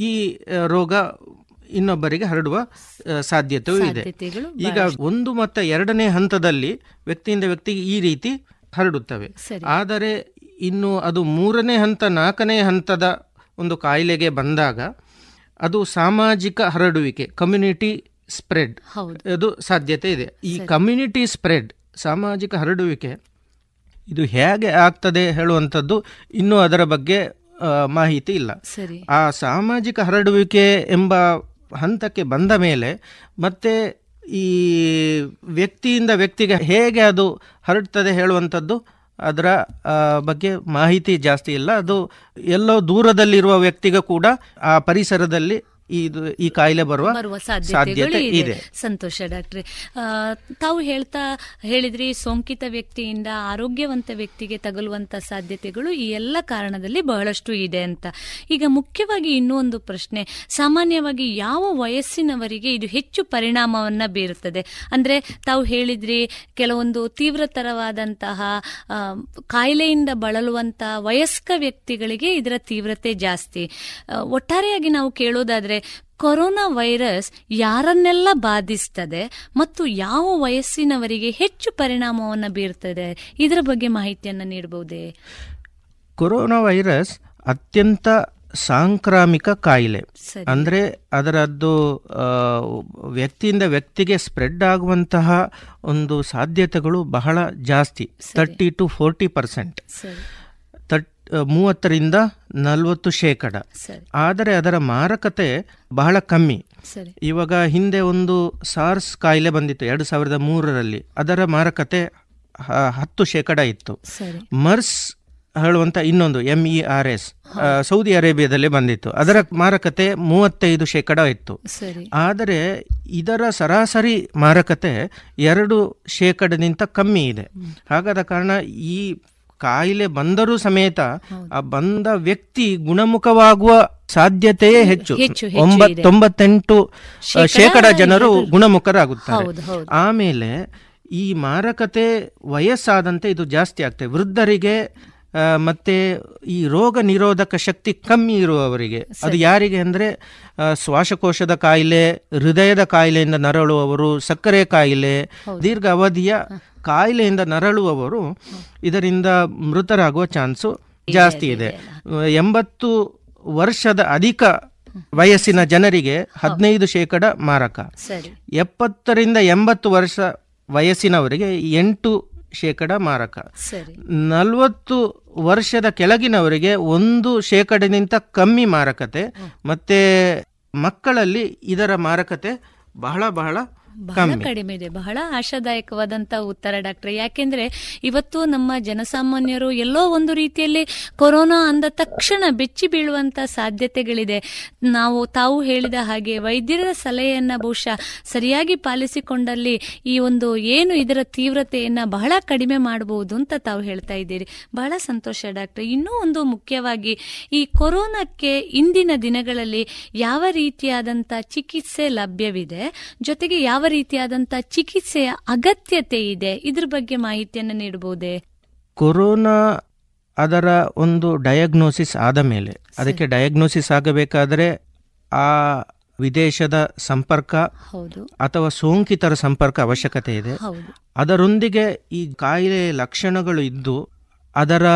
ಈ ರೋಗ ಇನ್ನೊಬ್ಬರಿಗೆ ಹರಡುವ ಸಾಧ್ಯತೆಯೂ ಇದೆ. ಈಗ ಒಂದು ಮತ್ತು ಎರಡನೇ ಹಂತದಲ್ಲಿ ವ್ಯಕ್ತಿಯಿಂದ ವ್ಯಕ್ತಿಗೆ ಈ ರೀತಿ ಹರಡುತ್ತವೆ. ಆದರೆ ಇನ್ನು ಅದು ಮೂರನೇ ಹಂತ ನಾಲ್ಕನೇ ಹಂತದ ಒಂದು ಕಾಯಿಲೆಗೆ ಬಂದಾಗ ಅದು ಸಾಮಾಜಿಕ ಹರಡುವಿಕೆ ಕಮ್ಯುನಿಟಿ ಸ್ಪ್ರೆಡ್ ಅದು ಸಾಧ್ಯತೆ ಇದೆ. ಈ ಕಮ್ಯುನಿಟಿ ಸ್ಪ್ರೆಡ್ ಸಾಮಾಜಿಕ ಹರಡುವಿಕೆ ಇದು ಹೇಗೆ ಆಗ್ತದೆ ಹೇಳುವಂಥದ್ದು ಇನ್ನೂ ಅದರ ಬಗ್ಗೆ ಮಾಹಿತಿ ಇಲ್ಲ. ಆ ಸಾಮಾಜಿಕ ಹರಡುವಿಕೆ ಎಂಬ ಹಂತಕ್ಕೆ ಬಂದ ಮೇಲೆ ಮತ್ತೆ ಈ ವ್ಯಕ್ತಿಯಿಂದ ವ್ಯಕ್ತಿಗೆ ಹೇಗೆ ಅದು ಹರಡ್ತದೆ ಹೇಳುವಂಥದ್ದು? ಅದರ ಬಗ್ಗೆ ಮಾಹಿತಿ ಜಾಸ್ತಿ ಇಲ್ಲ. ಅದು ಎಲ್ಲೋ ದೂರದಲ್ಲಿರುವ ವ್ಯಕ್ತಿಗೆ ಕೂಡ ಆ ಪರಿಸರದಲ್ಲಿ ಇದು ಈ ಕಾಯಿಲೆ ಬರುವ ಸಾಧ್ಯತೆ ಇದೆ. ಸಂತೋಷ ಡಾಕ್ಟ್ರೆ. ತಾವು ಹೇಳ್ತಾ ಹೇಳಿದ್ರಿ ಸೋಂಕಿತ ವ್ಯಕ್ತಿಯಿಂದ ಆರೋಗ್ಯವಂತ ವ್ಯಕ್ತಿಗೆ ತಗಲುವಂತ ಸಾಧ್ಯತೆಗಳು ಈ ಎಲ್ಲ ಕಾರಣದಲ್ಲಿ ಬಹಳಷ್ಟು ಇದೆ ಅಂತ. ಈಗ ಮುಖ್ಯವಾಗಿ ಇನ್ನೂ ಒಂದು ಪ್ರಶ್ನೆ. ಸಾಮಾನ್ಯವಾಗಿ ಯಾವ ವಯಸ್ಸಿನವರಿಗೆ ಇದು ಹೆಚ್ಚು ಪರಿಣಾಮವನ್ನ ಬೀರುತ್ತದೆ? ಅಂದ್ರೆ ತಾವು ಹೇಳಿದ್ರಿ ಕೆಲವೊಂದು ತೀವ್ರತರವಾದಂತಹ ಕಾಯಿಲೆಯಿಂದ ಬಳಲುವಂತಹ ವಯಸ್ಕ ವ್ಯಕ್ತಿಗಳಿಗೆ ಇದರ ತೀವ್ರತೆ ಜಾಸ್ತಿ. ಒಟ್ಟಾರೆಯಾಗಿ ನಾವು ಕೇಳೋದಾದ್ರೆ ಕೊರೋನಾ ವೈರಸ್ ಯಾರನ್ನೆಲ್ಲ ಬಾಧಿಸ್ತದೆ ಮತ್ತು ಯಾವ ವಯಸ್ಸಿನವರಿಗೆ ಹೆಚ್ಚು ಪರಿಣಾಮವನ್ನು ಬೀರ್ತದೆ ಇದರ ಬಗ್ಗೆ ಮಾಹಿತಿಯನ್ನು ನೀಡಬಹುದೇ? ಕೊರೋನಾ ವೈರಸ್ ಅತ್ಯಂತ ಸಾಂಕ್ರಾಮಿಕ ಕಾಯಿಲೆ. ಅಂದರೆ ಅದರದ್ದು ವ್ಯಕ್ತಿಯಿಂದ ವ್ಯಕ್ತಿಗೆ ಸ್ಪ್ರೆಡ್ ಆಗುವಂತಹ ಒಂದು ಸಾಧ್ಯತೆಗಳು ಬಹಳ ಜಾಸ್ತಿ. Thirty two forty percent. ಮೂವತ್ತರಿಂದ ನಲವತ್ತು ಶೇಕಡ. ಆದರೆ ಅದರ ಮಾರಕತೆ ಬಹಳ ಕಮ್ಮಿ. ಇವಾಗ ಹಿಂದೆ ಒಂದು ಸಾರ್ಸ್ ಕಾಯಿಲೆ ಬಂದಿತ್ತು ಎರಡು ಸಾವಿರದ ಮೂರರಲ್ಲಿ. ಅದರ ಮಾರಕತೆ ಹತ್ತು ಶೇಕಡ ಇತ್ತು. ಮರ್ಸ್ ಹೇಳುವಂತ ಇನ್ನೊಂದು M E R S Saudi ಅರೇಬಿಯಾದಲ್ಲಿ ಬಂದಿತ್ತು. ಅದರ ಮಾರಕತೆ ಮೂವತ್ತೈದು ಶೇಕಡ ಇತ್ತು. ಆದರೆ ಇದರ ಸರಾಸರಿ ಮಾರಕತೆ ಎರಡು ಶೇಕಡದಿಂದ ಕಮ್ಮಿ ಇದೆ. ಹಾಗಾದ ಕಾರಣ ಈ ಕಾಯಿಲೆ ಬಂದರೂ ಸಮೇತ ಆ ಬಂದ ವ್ಯಕ್ತಿ ಗುಣಮುಖವಾಗುವ ಸಾಧ್ಯತೆಯೇ ಹೆಚ್ಚು. ತೊಂಬತ್ತೆಂಟು ಶೇಕಡ ಜನರು ಗುಣಮುಖರಾಗುತ್ತಾರೆ. ಆಮೇಲೆ ಈ ಮಾರಕತೆ ವಯಸ್ಸಾದಂತೆ ಇದು ಜಾಸ್ತಿ ಆಗ್ತದೆ. ವೃದ್ಧರಿಗೆ ಮತ್ತೆ ಈ ರೋಗ ನಿರೋಧಕ ಶಕ್ತಿ ಕಮ್ಮಿ ಇರುವವರಿಗೆ. ಅದು ಯಾರಿಗೆ ಅಂದರೆ ಶ್ವಾಸಕೋಶದ ಕಾಯಿಲೆ ಹೃದಯದ ಕಾಯಿಲೆಯಿಂದ ನರಳುವವರು ಸಕ್ಕರೆ ಕಾಯಿಲೆ ದೀರ್ಘ ಅವಧಿಯ ಕಾಯಿಲೆಯಿಂದ ನರಳುವವರು ಇದರಿಂದ ಮೃತರಾಗುವ ಚಾನ್ಸು ಜಾಸ್ತಿ ಇದೆ. ಎಂಬತ್ತು ವರ್ಷದ ಅಧಿಕ ವಯಸ್ಸಿನ ಜನರಿಗೆ ಹದಿನೈದು ಶೇಕಡ ಮಾರಕ. ಎಪ್ಪತ್ತರಿಂದ ಎಂಬತ್ತು ವರ್ಷ ವಯಸ್ಸಿನವರಿಗೆ ಎಂಟು ಶೇಕಡ ಮಾರಕ. ನಲವತ್ತು ವರ್ಷದ ಕೆಳಗಿನವರಿಗೆ ಒಂದು ಶೇಕಡನಿಂತ ಕಮ್ಮಿ ಮಾರಕತೆ. ಮತ್ತೆ ಮಕ್ಕಳಲ್ಲಿ ಇದರ ಮಾರಕತೆ ಬಹಳ ಬಹಳ ಬಹಳ ಕಡಿಮೆ ಇದೆ. ಬಹಳ ಆಶಾದಾಯಕವಾದಂತ ಉತ್ತರ ಡಾಕ್ಟರ್. ಯಾಕೆಂದ್ರೆ ಇವತ್ತು ನಮ್ಮ ಜನಸಾಮಾನ್ಯರು ಎಲ್ಲೋ ಒಂದು ರೀತಿಯಲ್ಲಿ ಕೊರೋನಾ ಅಂದ ತಕ್ಷಣ ಬೆಚ್ಚಿ ಬೀಳುವಂತ ಸಾಧ್ಯತೆಗಳಿದೆ. ನಾವು ತಾವು ಹೇಳಿದ ಹಾಗೆ ವೈದ್ಯರ ಸಲಹೆಯನ್ನ ಬಹುಶಃ ಸರಿಯಾಗಿ ಪಾಲಿಸಿಕೊಂಡಲ್ಲಿ ಈ ಒಂದು ಏನು ಇದರ ತೀವ್ರತೆಯನ್ನ ಬಹಳ ಕಡಿಮೆ ಮಾಡಬಹುದು ಅಂತ ತಾವು ಹೇಳ್ತಾ ಇದ್ದೀರಿ. ಬಹಳ ಸಂತೋಷ ಡಾಕ್ಟರ್. ಇನ್ನೂ ಒಂದು ಮುಖ್ಯವಾಗಿ ಈ ಕೊರೋನಾಕ್ಕೆ ಇಂದಿನ ದಿನಗಳಲ್ಲಿ ಯಾವ ರೀತಿಯಾದಂತ ಚಿಕಿತ್ಸೆ ಲಭ್ಯವಿದೆ ಜೊತೆಗೆ ಯಾವ ರೀತಿಯಾದಂತ ಚಿಕಿತ್ಸೆಯ ಅಗತ್ಯತೆ ಇದೆ? ಇದ್ರ ಬಗ್ಗೆ ಮಾಹಿತಿಯನ್ನು ನೀಡಬಹುದೇ? ಕೊರೋನಾ ಅದರ ಒಂದು ಡಯಾಗ್ನೋಸಿಸ್ ಆದ ಮೇಲೆ ಅದಕ್ಕೆ ಡಯಾಗ್ನೋಸಿಸ್ ಆಗಬೇಕಾದರೆ ಆ ವಿದೇಶದ ಸಂಪರ್ಕ ಅಥವಾ ಸೋಂಕಿತರ ಸಂಪರ್ಕ ಅವಶ್ಯಕತೆ ಇದೆ. ಅದರೊಂದಿಗೆ ಈ ಕಾಯಿಲೆ ಲಕ್ಷಣಗಳು ಇದ್ದು ಅದರ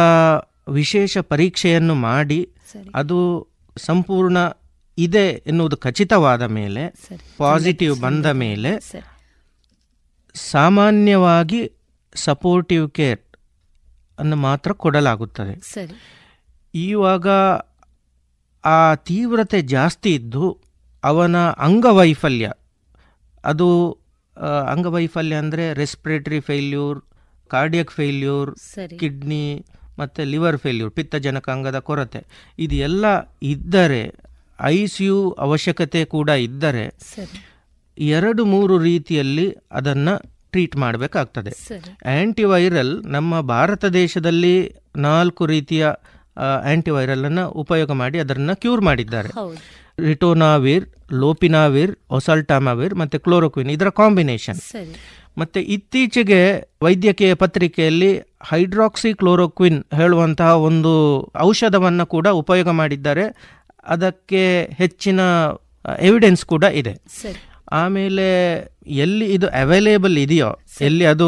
ವಿಶೇಷ ಪರೀಕ್ಷೆಯನ್ನು ಮಾಡಿ ಅದು ಸಂಪೂರ್ಣ ಇದೆ ಎನ್ನುವುದು ಖಚಿತವಾದ ಮೇಲೆ ಪಾಸಿಟಿವ್ ಬಂದ ಮೇಲೆ ಸಾಮಾನ್ಯವಾಗಿ ಸಪೋರ್ಟಿವ್ ಕೇರ್ ಅನ್ನು ಮಾತ್ರ ಕೊಡಲಾಗುತ್ತದೆ. ಇವಾಗ ಆ ತೀವ್ರತೆ ಜಾಸ್ತಿ ಇದ್ದು ಅವನ ಅಂಗವೈಫಲ್ಯ ಅದು ಅಂಗವೈಫಲ್ಯ ಅಂದರೆ respiratory failure cardiac failure kidney ಮತ್ತು ಲಿವರ್ ಫೇಲ್ಯೂರ್ ಪಿತ್ತಜನಕಾಂಗದ ಕೊರತೆ. ಇದು ಎಲ್ಲ ಇದ್ದರೆ ಐ ಸಿ ಯು ಅವಶ್ಯಕತೆ ಕೂಡ ಇದ್ದರೆ ಎರಡು ಮೂರು ರೀತಿಯಲ್ಲಿ ಅದನ್ನು ಟ್ರೀಟ್ ಮಾಡಬೇಕಾಗ್ತದೆ. ಆ್ಯಂಟಿವೈರಲ್ ನಮ್ಮ ಭಾರತ ದೇಶದಲ್ಲಿ ನಾಲ್ಕು ರೀತಿಯ ಆ್ಯಂಟಿವೈರಲನ್ನು ಅನ್ನು ಉಪಯೋಗ ಮಾಡಿ ಅದನ್ನು ಕ್ಯೂರ್ ಮಾಡಿದ್ದಾರೆ. ರಿಟೋನಾವಿರ್ ಲೋಪಿನಾವಿರ್ ಒಸಲ್ಟಾಮಾವಿರ್ ಮತ್ತು ಕ್ಲೋರೋಕ್ವಿನ್ ಇದರ ಕಾಂಬಿನೇಷನ್. ಮತ್ತೆ ಇತ್ತೀಚೆಗೆ ವೈದ್ಯಕೀಯ ಪತ್ರಿಕೆಯಲ್ಲಿ ಹೈಡ್ರಾಕ್ಸಿ ಕ್ಲೋರೋಕ್ವಿನ್ ಹೇಳುವಂತಹ ಒಂದು ಔಷಧವನ್ನು ಕೂಡ ಉಪಯೋಗ ಮಾಡಿದ್ದಾರೆ. ಅದಕ್ಕೆ ಹೆಚ್ಚಿನ ಎವಿಡೆನ್ಸ್ ಕೂಡ ಇದೆ. ಆಮೇಲೆ ಎಲ್ಲಿ ಇದು ಅವೈಲೇಬಲ್ ಇದೆಯೋ ಎಲ್ಲಿ ಅದು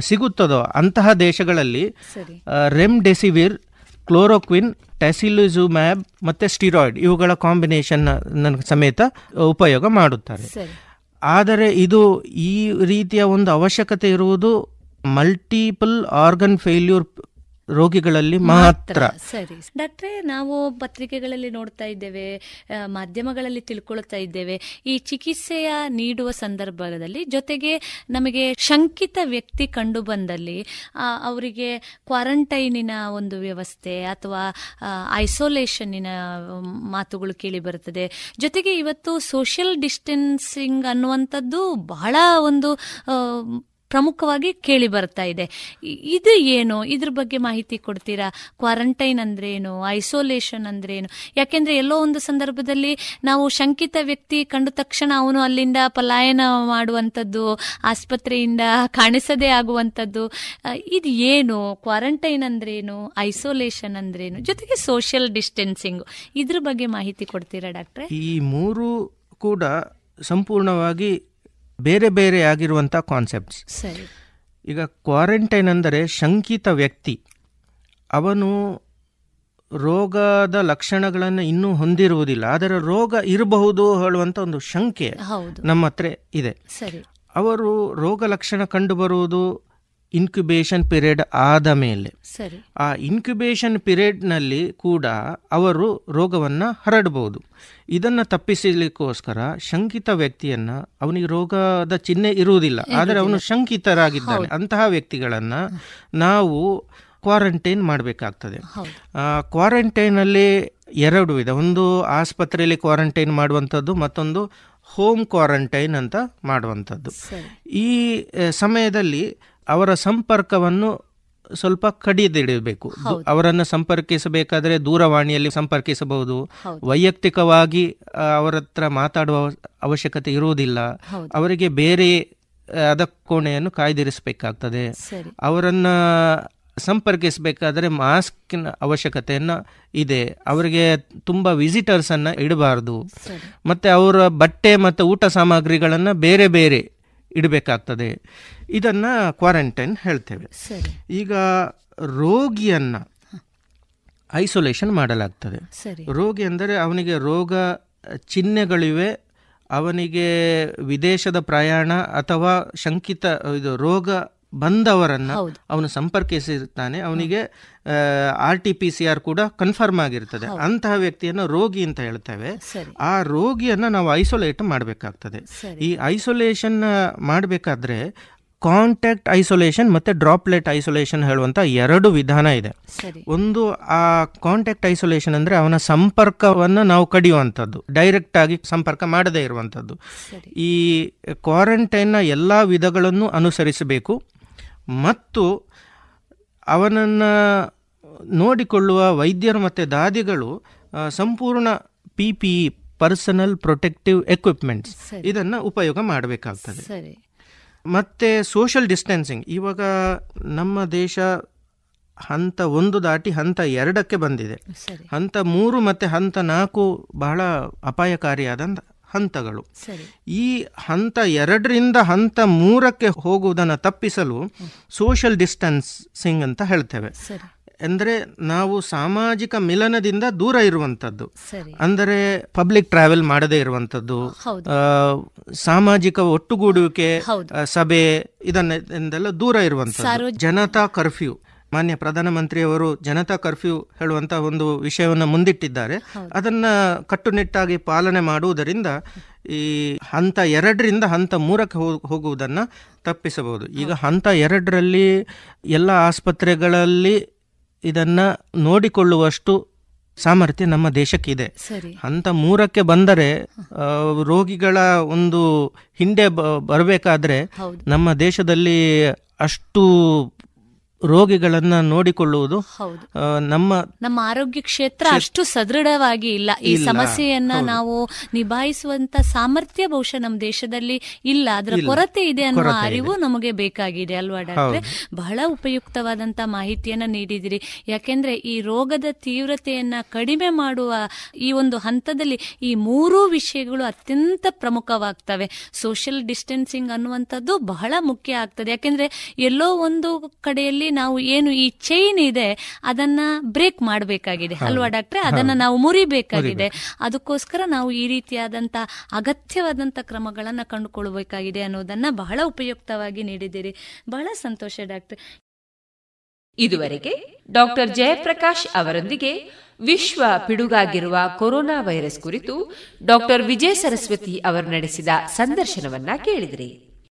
ಸಿಗುತ್ತದೋ ಅಂತಹ ದೇಶಗಳಲ್ಲಿ ರೆಮ್ಡೆಸಿವಿರ್ ಕ್ಲೋರೋಕ್ವಿನ್ ಟೆಸಿಲಿಜುಮ್ಯಾಬ್ ಮತ್ತು ಸ್ಟಿರಾಯ್ಡ್ ಇವುಗಳ ಕಾಂಬಿನೇಷನ್ ಸಮೇತ ಉಪಯೋಗ ಮಾಡುತ್ತಾರೆ. ಆದರೆ ಇದು ಈ ರೀತಿಯ ಒಂದು ಅವಶ್ಯಕತೆ ಇರುವುದು ಮಲ್ಟಿಪಲ್ ಆರ್ಗನ್ ಫೇಲ್ಯೂರ್ ರೋಗಿಗಳಲ್ಲಿ ಮಾತ್ರ. ಸರಿ. ಡಾಕ್ಟ್ರೆ ನಾವು ಪತ್ರಿಕೆಗಳಲ್ಲಿ ನೋಡ್ತಾ ಇದ್ದೇವೆ ಮಾಧ್ಯಮಗಳಲ್ಲಿ ತಿಳ್ಕೊಳ್ತಾ ಇದ್ದೇವೆ. ಈ ಚಿಕಿತ್ಸೆಯ ನೀಡುವ ಸಂದರ್ಭದಲ್ಲಿ ಜೊತೆಗೆ ನಮಗೆ ಶಂಕಿತ ವ್ಯಕ್ತಿ ಕಂಡು ಬಂದಲ್ಲಿ ಅವರಿಗೆ ಕ್ವಾರಂಟೈನಿನ ಒಂದು ವ್ಯವಸ್ಥೆ ಅಥವಾ ಐಸೋಲೇಷನ್ನಿನ ಮಾತುಗಳು ಕೇಳಿ ಬರುತ್ತದೆ. ಜೊತೆಗೆ ಇವತ್ತು ಸೋಷಿಯಲ್ ಡಿಸ್ಟೆನ್ಸಿಂಗ್ ಅನ್ನುವಂಥದ್ದು ಬಹಳ ಒಂದು ಪ್ರಮುಖವಾಗಿ ಕೇಳಿ ಬರ್ತಾ ಇದೆ. ಇದು ಏನು? ಇದ್ರ ಬಗ್ಗೆ ಮಾಹಿತಿ ಕೊಡ್ತೀರಾ? ಕ್ವಾರಂಟೈನ್ ಅಂದ್ರೆ ಏನು ಐಸೋಲೇಷನ್ ಅಂದ್ರೆ ಏನು ಯಾಕೆಂದ್ರೆ ಎಲ್ಲೋ ಒಂದು ಸಂದರ್ಭದಲ್ಲಿ ನಾವು ಶಂಕಿತ ವ್ಯಕ್ತಿ ಕಂಡ ತಕ್ಷಣ ಅವನು ಅಲ್ಲಿಂದ ಪಲಾಯನ ಮಾಡುವಂಥದ್ದು, ಆಸ್ಪತ್ರೆಯಿಂದ ಕಾಣಿಸದೇ ಆಗುವಂಥದ್ದು ಇದು ಏನು? ಕ್ವಾರಂಟೈನ್ ಅಂದ್ರೇನು? ಐಸೋಲೇಷನ್ ಅಂದ್ರೇನು? ಜೊತೆಗೆ ಸೋಷಿಯಲ್ ಡಿಸ್ಟೆನ್ಸಿಂಗ್. ಇದ್ರ ಬಗ್ಗೆ ಮಾಹಿತಿ ಕೊಡ್ತೀರಾ ಡಾಕ್ಟ್ರೆ? ಈ ಮೂರು ಕೂಡ ಸಂಪೂರ್ಣವಾಗಿ ಬೇರೆ ಬೇರೆ ಆಗಿರುವಂಥ ಕಾನ್ಸೆಪ್ಟ್ಸ್ ಈಗ ಕ್ವಾರಂಟೈನ್ ಅಂದರೆ ಶಂಕಿತ ವ್ಯಕ್ತಿ ಅವನು ರೋಗದ ಲಕ್ಷಣಗಳನ್ನು ಇನ್ನೂ ಹೊಂದಿರುವುದಿಲ್ಲ ಆದರೆ ರೋಗ ಇರಬಹುದು ಹೇಳುವಂಥ ಒಂದು ಶಂಕೆ ನಮ್ಮ ಹತ್ರ ಇದೆ. ಸರಿ. ಅವರು ರೋಗ ಲಕ್ಷಣ ಕಂಡುಬರುವುದು ಇನ್ಕ್ಯುಬೇಷನ್ ಪಿರಿಯಡ್ ಆದ ಮೇಲೆ ಆ ಇನ್ಕ್ಯುಬೇಷನ್ ಪಿರಿಯಡ್ನಲ್ಲಿ ಕೂಡ ಅವರು ರೋಗವನ್ನು ಹರಡಬಹುದು ಇದನ್ನು ತಪ್ಪಿಸಲಿಕ್ಕೋಸ್ಕರ ಶಂಕಿತ ವ್ಯಕ್ತಿಯನ್ನ ಅವನಿಗೆ ರೋಗದ ಚಿಹ್ನೆ ಇರುವುದಿಲ್ಲ. ಆದರೆ ಅವನು ಶಂಕಿತರಾಗಿದ್ದಾನೆ. ಅಂತಹ ವ್ಯಕ್ತಿಗಳನ್ನು ನಾವು ಕ್ವಾರಂಟೈನ್ ಮಾಡಬೇಕಾಗ್ತದೆ. ಕ್ವಾರಂಟೈನಲ್ಲಿ ಎರಡು ವಿಧ. ಒಂದು ಆಸ್ಪತ್ರೆಯಲ್ಲಿ ಕ್ವಾರಂಟೈನ್ ಮಾಡುವಂಥದ್ದು ಮತ್ತೊಂದು ಹೋಮ್ ಕ್ವಾರಂಟೈನ್ ಅಂತ ಮಾಡುವಂಥದ್ದು. ಈ ಸಮಯದಲ್ಲಿ ಅವರ ಸಂಪರ್ಕವನ್ನು ಸ್ವಲ್ಪ ಕಡಿದಿಡಬೇಕು. ಅವರನ್ನು ಸಂಪರ್ಕಿಸಬೇಕಾದರೆ ದೂರವಾಣಿಯಲ್ಲಿ ಸಂಪರ್ಕಿಸಬಹುದು. ವೈಯಕ್ತಿಕವಾಗಿ ಅವರ ಹತ್ರ ಮಾತಾಡುವ ಅವಶ್ಯಕತೆ ಇರುವುದಿಲ್ಲ. ಅವರಿಗೆ ಬೇರೆ ಅದ ಕೋಣೆಯನ್ನು ಕಾಯ್ದಿರಿಸಬೇಕಾಗ್ತದೆ. ಅವರನ್ನ ಸಂಪರ್ಕಿಸಬೇಕಾದ್ರೆ ಮಾಸ್ಕಿನ ಅವಶ್ಯಕತೆಯನ್ನ ಇದೆ. ಅವರಿಗೆ ತುಂಬ ವಿಸಿಟರ್ಸ್ ಅನ್ನ ಇಡಬಾರ್ದು. ಮತ್ತೆ ಅವರ ಬಟ್ಟೆ ಮತ್ತು ಊಟ ಸಾಮಗ್ರಿಗಳನ್ನ ಬೇರೆ ಬೇರೆ ಇಡಬೇಕಾಗ್ತದೆ. ಇದನ್ನು ಕ್ವಾರಂಟೈನ್ ಹೇಳ್ತೇವೆ. ಈಗ ರೋಗಿಯನ್ನು ಐಸೋಲೇಷನ್ ಮಾಡಲಾಗ್ತದೆ. ರೋಗಿ ಅಂದರೆ ಅವನಿಗೆ ರೋಗ ಚಿಹ್ನೆಗಳಿವೆ ಅವನಿಗೆ ವಿದೇಶದ ಪ್ರಯಾಣ ಅಥವಾ ಶಂಕಿತ ಇದು ರೋಗ ಬಂದವರನ್ನ ಅವನು ಸಂಪರ್ಕಿಸಿರ್ತಾನೆ. ಅವನಿಗೆ R T P C R ಕೂಡ ಕನ್ಫರ್ಮ್ ಆಗಿರ್ತದೆ. ಅಂತಹ ವ್ಯಕ್ತಿಯನ್ನು ರೋಗಿ ಅಂತ ಹೇಳ್ತೇವೆ. ಆ ರೋಗಿಯನ್ನು ನಾವು ಐಸೋಲೇಟ್ ಮಾಡಬೇಕಾಗ್ತದೆ. ಈ ಐಸೋಲೇಷನ್ ಮಾಡಬೇಕಾದ್ರೆ ಕಾಂಟ್ಯಾಕ್ಟ್ ಐಸೋಲೇಷನ್ ಮತ್ತು ಡ್ರಾಪ್ಲೆಟ್ ಐಸೋಲೇಷನ್ ಹೇಳುವಂಥ ಎರಡು ವಿಧಾನ ಇದೆ. ಒಂದು ಆ ಕಾಂಟ್ಯಾಕ್ಟ್ ಐಸೋಲೇಷನ್ ಅಂದರೆ ಅವನ ಸಂಪರ್ಕವನ್ನು ನಾವು ಕಡಿಯುವಂಥದ್ದು. ಡೈರೆಕ್ಟ್ ಆಗಿ ಸಂಪರ್ಕ ಮಾಡದೇ ಇರುವಂಥದ್ದು. ಈ ಕ್ವಾರಂಟೈನ್ನ ಎಲ್ಲ ವಿಧಗಳನ್ನು ಅನುಸರಿಸಬೇಕು. ಮತ್ತು ಅವನನ್ನು ನೋಡಿಕೊಳ್ಳುವ ವೈದ್ಯರು ಮತ್ತು ದಾದಿಗಳು ಸಂಪೂರ್ಣ P P E personal protective equipments. ಇದನ್ನು ಉಪಯೋಗ ಮಾಡಬೇಕಾಗ್ತದೆ. ಮತ್ತು ಸೋಷಲ್ ಡಿಸ್ಟೆನ್ಸಿಂಗ್ ಇವಾಗ ನಮ್ಮ ದೇಶ ಹಂತ ಒಂದು ದಾಟಿ ಹಂತ ಎರಡಕ್ಕೆ ಬಂದಿದೆ. ಹಂತ ಮೂರು ಮತ್ತು ಹಂತ ನಾಲ್ಕು ಬಹಳ ಅಪಾಯಕಾರಿಯಾದ ಹಂತಗಳು. ಈ ಹಂತ ಎರಡರಿಂದ ಹಂತ ಮೂರಕ್ಕೆ ಹೋಗುವುದನ್ನು ತಪ್ಪಿಸಲು ಸೋಷಿಯಲ್ ಡಿಸ್ಟೆನ್ಸಿಂಗ್ ಅಂತ ಹೇಳ್ತೇವೆ. ಅಂದರೆ ನಾವು ಸಾಮಾಜಿಕ ಮಿಲನದಿಂದ ದೂರ ಇರುವಂಥದ್ದು. ಅಂದರೆ ಪಬ್ಲಿಕ್ ಟ್ರಾವೆಲ್ ಮಾಡದೇ ಇರುವಂಥದ್ದು ಸಾಮಾಜಿಕ ಒಟ್ಟುಗೂಡುವಿಕೆ ಸಭೆ ಇದನ್ನೆಲ್ಲ ದೂರ ಇರುವಂಥದ್ದು. ಜನತಾ ಕರ್ಫ್ಯೂ. ಮಾನ್ಯ ಪ್ರಧಾನಮಂತ್ರಿಯವರು ಜನತಾ ಕರ್ಫ್ಯೂ ಹೇಳುವಂತ ಒಂದು ವಿಷಯವನ್ನು ಮುಂದಿಟ್ಟಿದ್ದಾರೆ. ಅದನ್ನ ಕಟ್ಟುನಿಟ್ಟಾಗಿ ಪಾಲನೆ ಮಾಡುವುದರಿಂದ ಈ ಹಂತ ಎರಡರಿಂದ ಹಂತ ಮೂರಕ್ಕೆ ಹೋಗುವುದನ್ನು ತಪ್ಪಿಸಬಹುದು. ಈಗ ಹಂತ ಎರಡರಲ್ಲಿ ಎಲ್ಲ ಆಸ್ಪತ್ರೆಗಳಲ್ಲಿ ಇದನ್ನ ನೋಡಿಕೊಳ್ಳುವಷ್ಟು ಸಾಮರ್ಥ್ಯ ನಮ್ಮ ದೇಶಕ್ಕಿದೆ. ಹಂತ ಮೂರಕ್ಕೆ ಬಂದರೆ ರೋಗಿಗಳ ಒಂದು ಹಿಂದೆ ಬರಬೇಕಾದ್ರೆ ನಮ್ಮ ದೇಶದಲ್ಲಿ ಅಷ್ಟು ರೋಗಿಗಳನ್ನ ನೋಡಿಕೊಳ್ಳುವುದು ಹೌದು. ನಮ್ಮ ನಮ್ಮ ಆರೋಗ್ಯ ಕ್ಷೇತ್ರ ಅಷ್ಟು ಸದೃಢವಾಗಿ ಇಲ್ಲ. ಈ. ಸಮಸ್ಯೆಯನ್ನ ನಾವು ನಿಭಾಯಿಸುವಂತ ಸಾಮರ್ಥ್ಯ ಬಹುಶಃ ನಮ್ಮ ದೇಶದಲ್ಲಿ ಇಲ್ಲ. ಅದರ ಕೊರತೆ ಇದೆ ಅನ್ನುವ ಅರಿವು ನಮಗೆ ಬೇಕಾಗಿದೆ ಅಲ್ವಾ ಡಾಕ್ಟ್ರೆ? ಬಹಳ ಉಪಯುಕ್ತವಾದಂತ ಮಾಹಿತಿಯನ್ನ ನೀಡಿದಿರಿ. ಯಾಕೆಂದ್ರೆ ಈ ರೋಗದ ತೀವ್ರತೆಯನ್ನ ಕಡಿಮೆ ಮಾಡುವ ಈ ಒಂದು ಹಂತದಲ್ಲಿ ಈ ಮೂರೂ ವಿಷಯಗಳು ಅತ್ಯಂತ ಪ್ರಮುಖವಾಗ್ತವೆ. ಸೋಷಿಯಲ್ ಡಿಸ್ಟೆನ್ಸಿಂಗ್ ಅನ್ನುವಂಥದ್ದು ಬಹಳ ಮುಖ್ಯ ಆಗ್ತದೆ. ಯಾಕೆಂದ್ರೆ ಎಲ್ಲೋ ಒಂದು ಕಡೆಯಲ್ಲಿ ನಾವು ಏನು ಈ ಚೈನ್ ಇದೆ ಅದನ್ನ ಬ್ರೇಕ್ ಮಾಡಬೇಕಾಗಿದೆ. ಅಲ್ವಾ ಡಾಕ್ಟ್ರೆ ಅದನ್ನ ನಾವು ಮುರಿಬೇಕಾಗಿದೆ. ಅದಕ್ಕೋಸ್ಕರ ನಾವು ಈ ರೀತಿಯಾದಂತ ಅಗತ್ಯವಾದಂತ ಕ್ರಮಗಳನ್ನ ಕಂಡುಕೊಳ್ಬೇಕಾಗಿದೆ ಅನ್ನೋದನ್ನ ಬಹಳ ಉಪಯುಕ್ತವಾಗಿ ನೀಡಿದ್ದೀರಿ. ಬಹಳ ಸಂತೋಷ ಡಾಕ್ಟ್ರೆ ಇದುವರೆಗೆ ಡಾಕ್ಟರ್ ಜಯಪ್ರಕಾಶ್ ಅವರೊಂದಿಗೆ ವಿಶ್ವ ಪಿಡುಗಾಗಿರುವ ಕೊರೋನಾ ವೈರಸ್ ಕುರಿತು ಡಾಕ್ಟರ್ ವಿಜಯ ಸರಸ್ವತಿ ಅವರು ನಡೆಸಿದ ಸಂದರ್ಶನವನ್ನ ಕೇಳಿದ್ರಿ.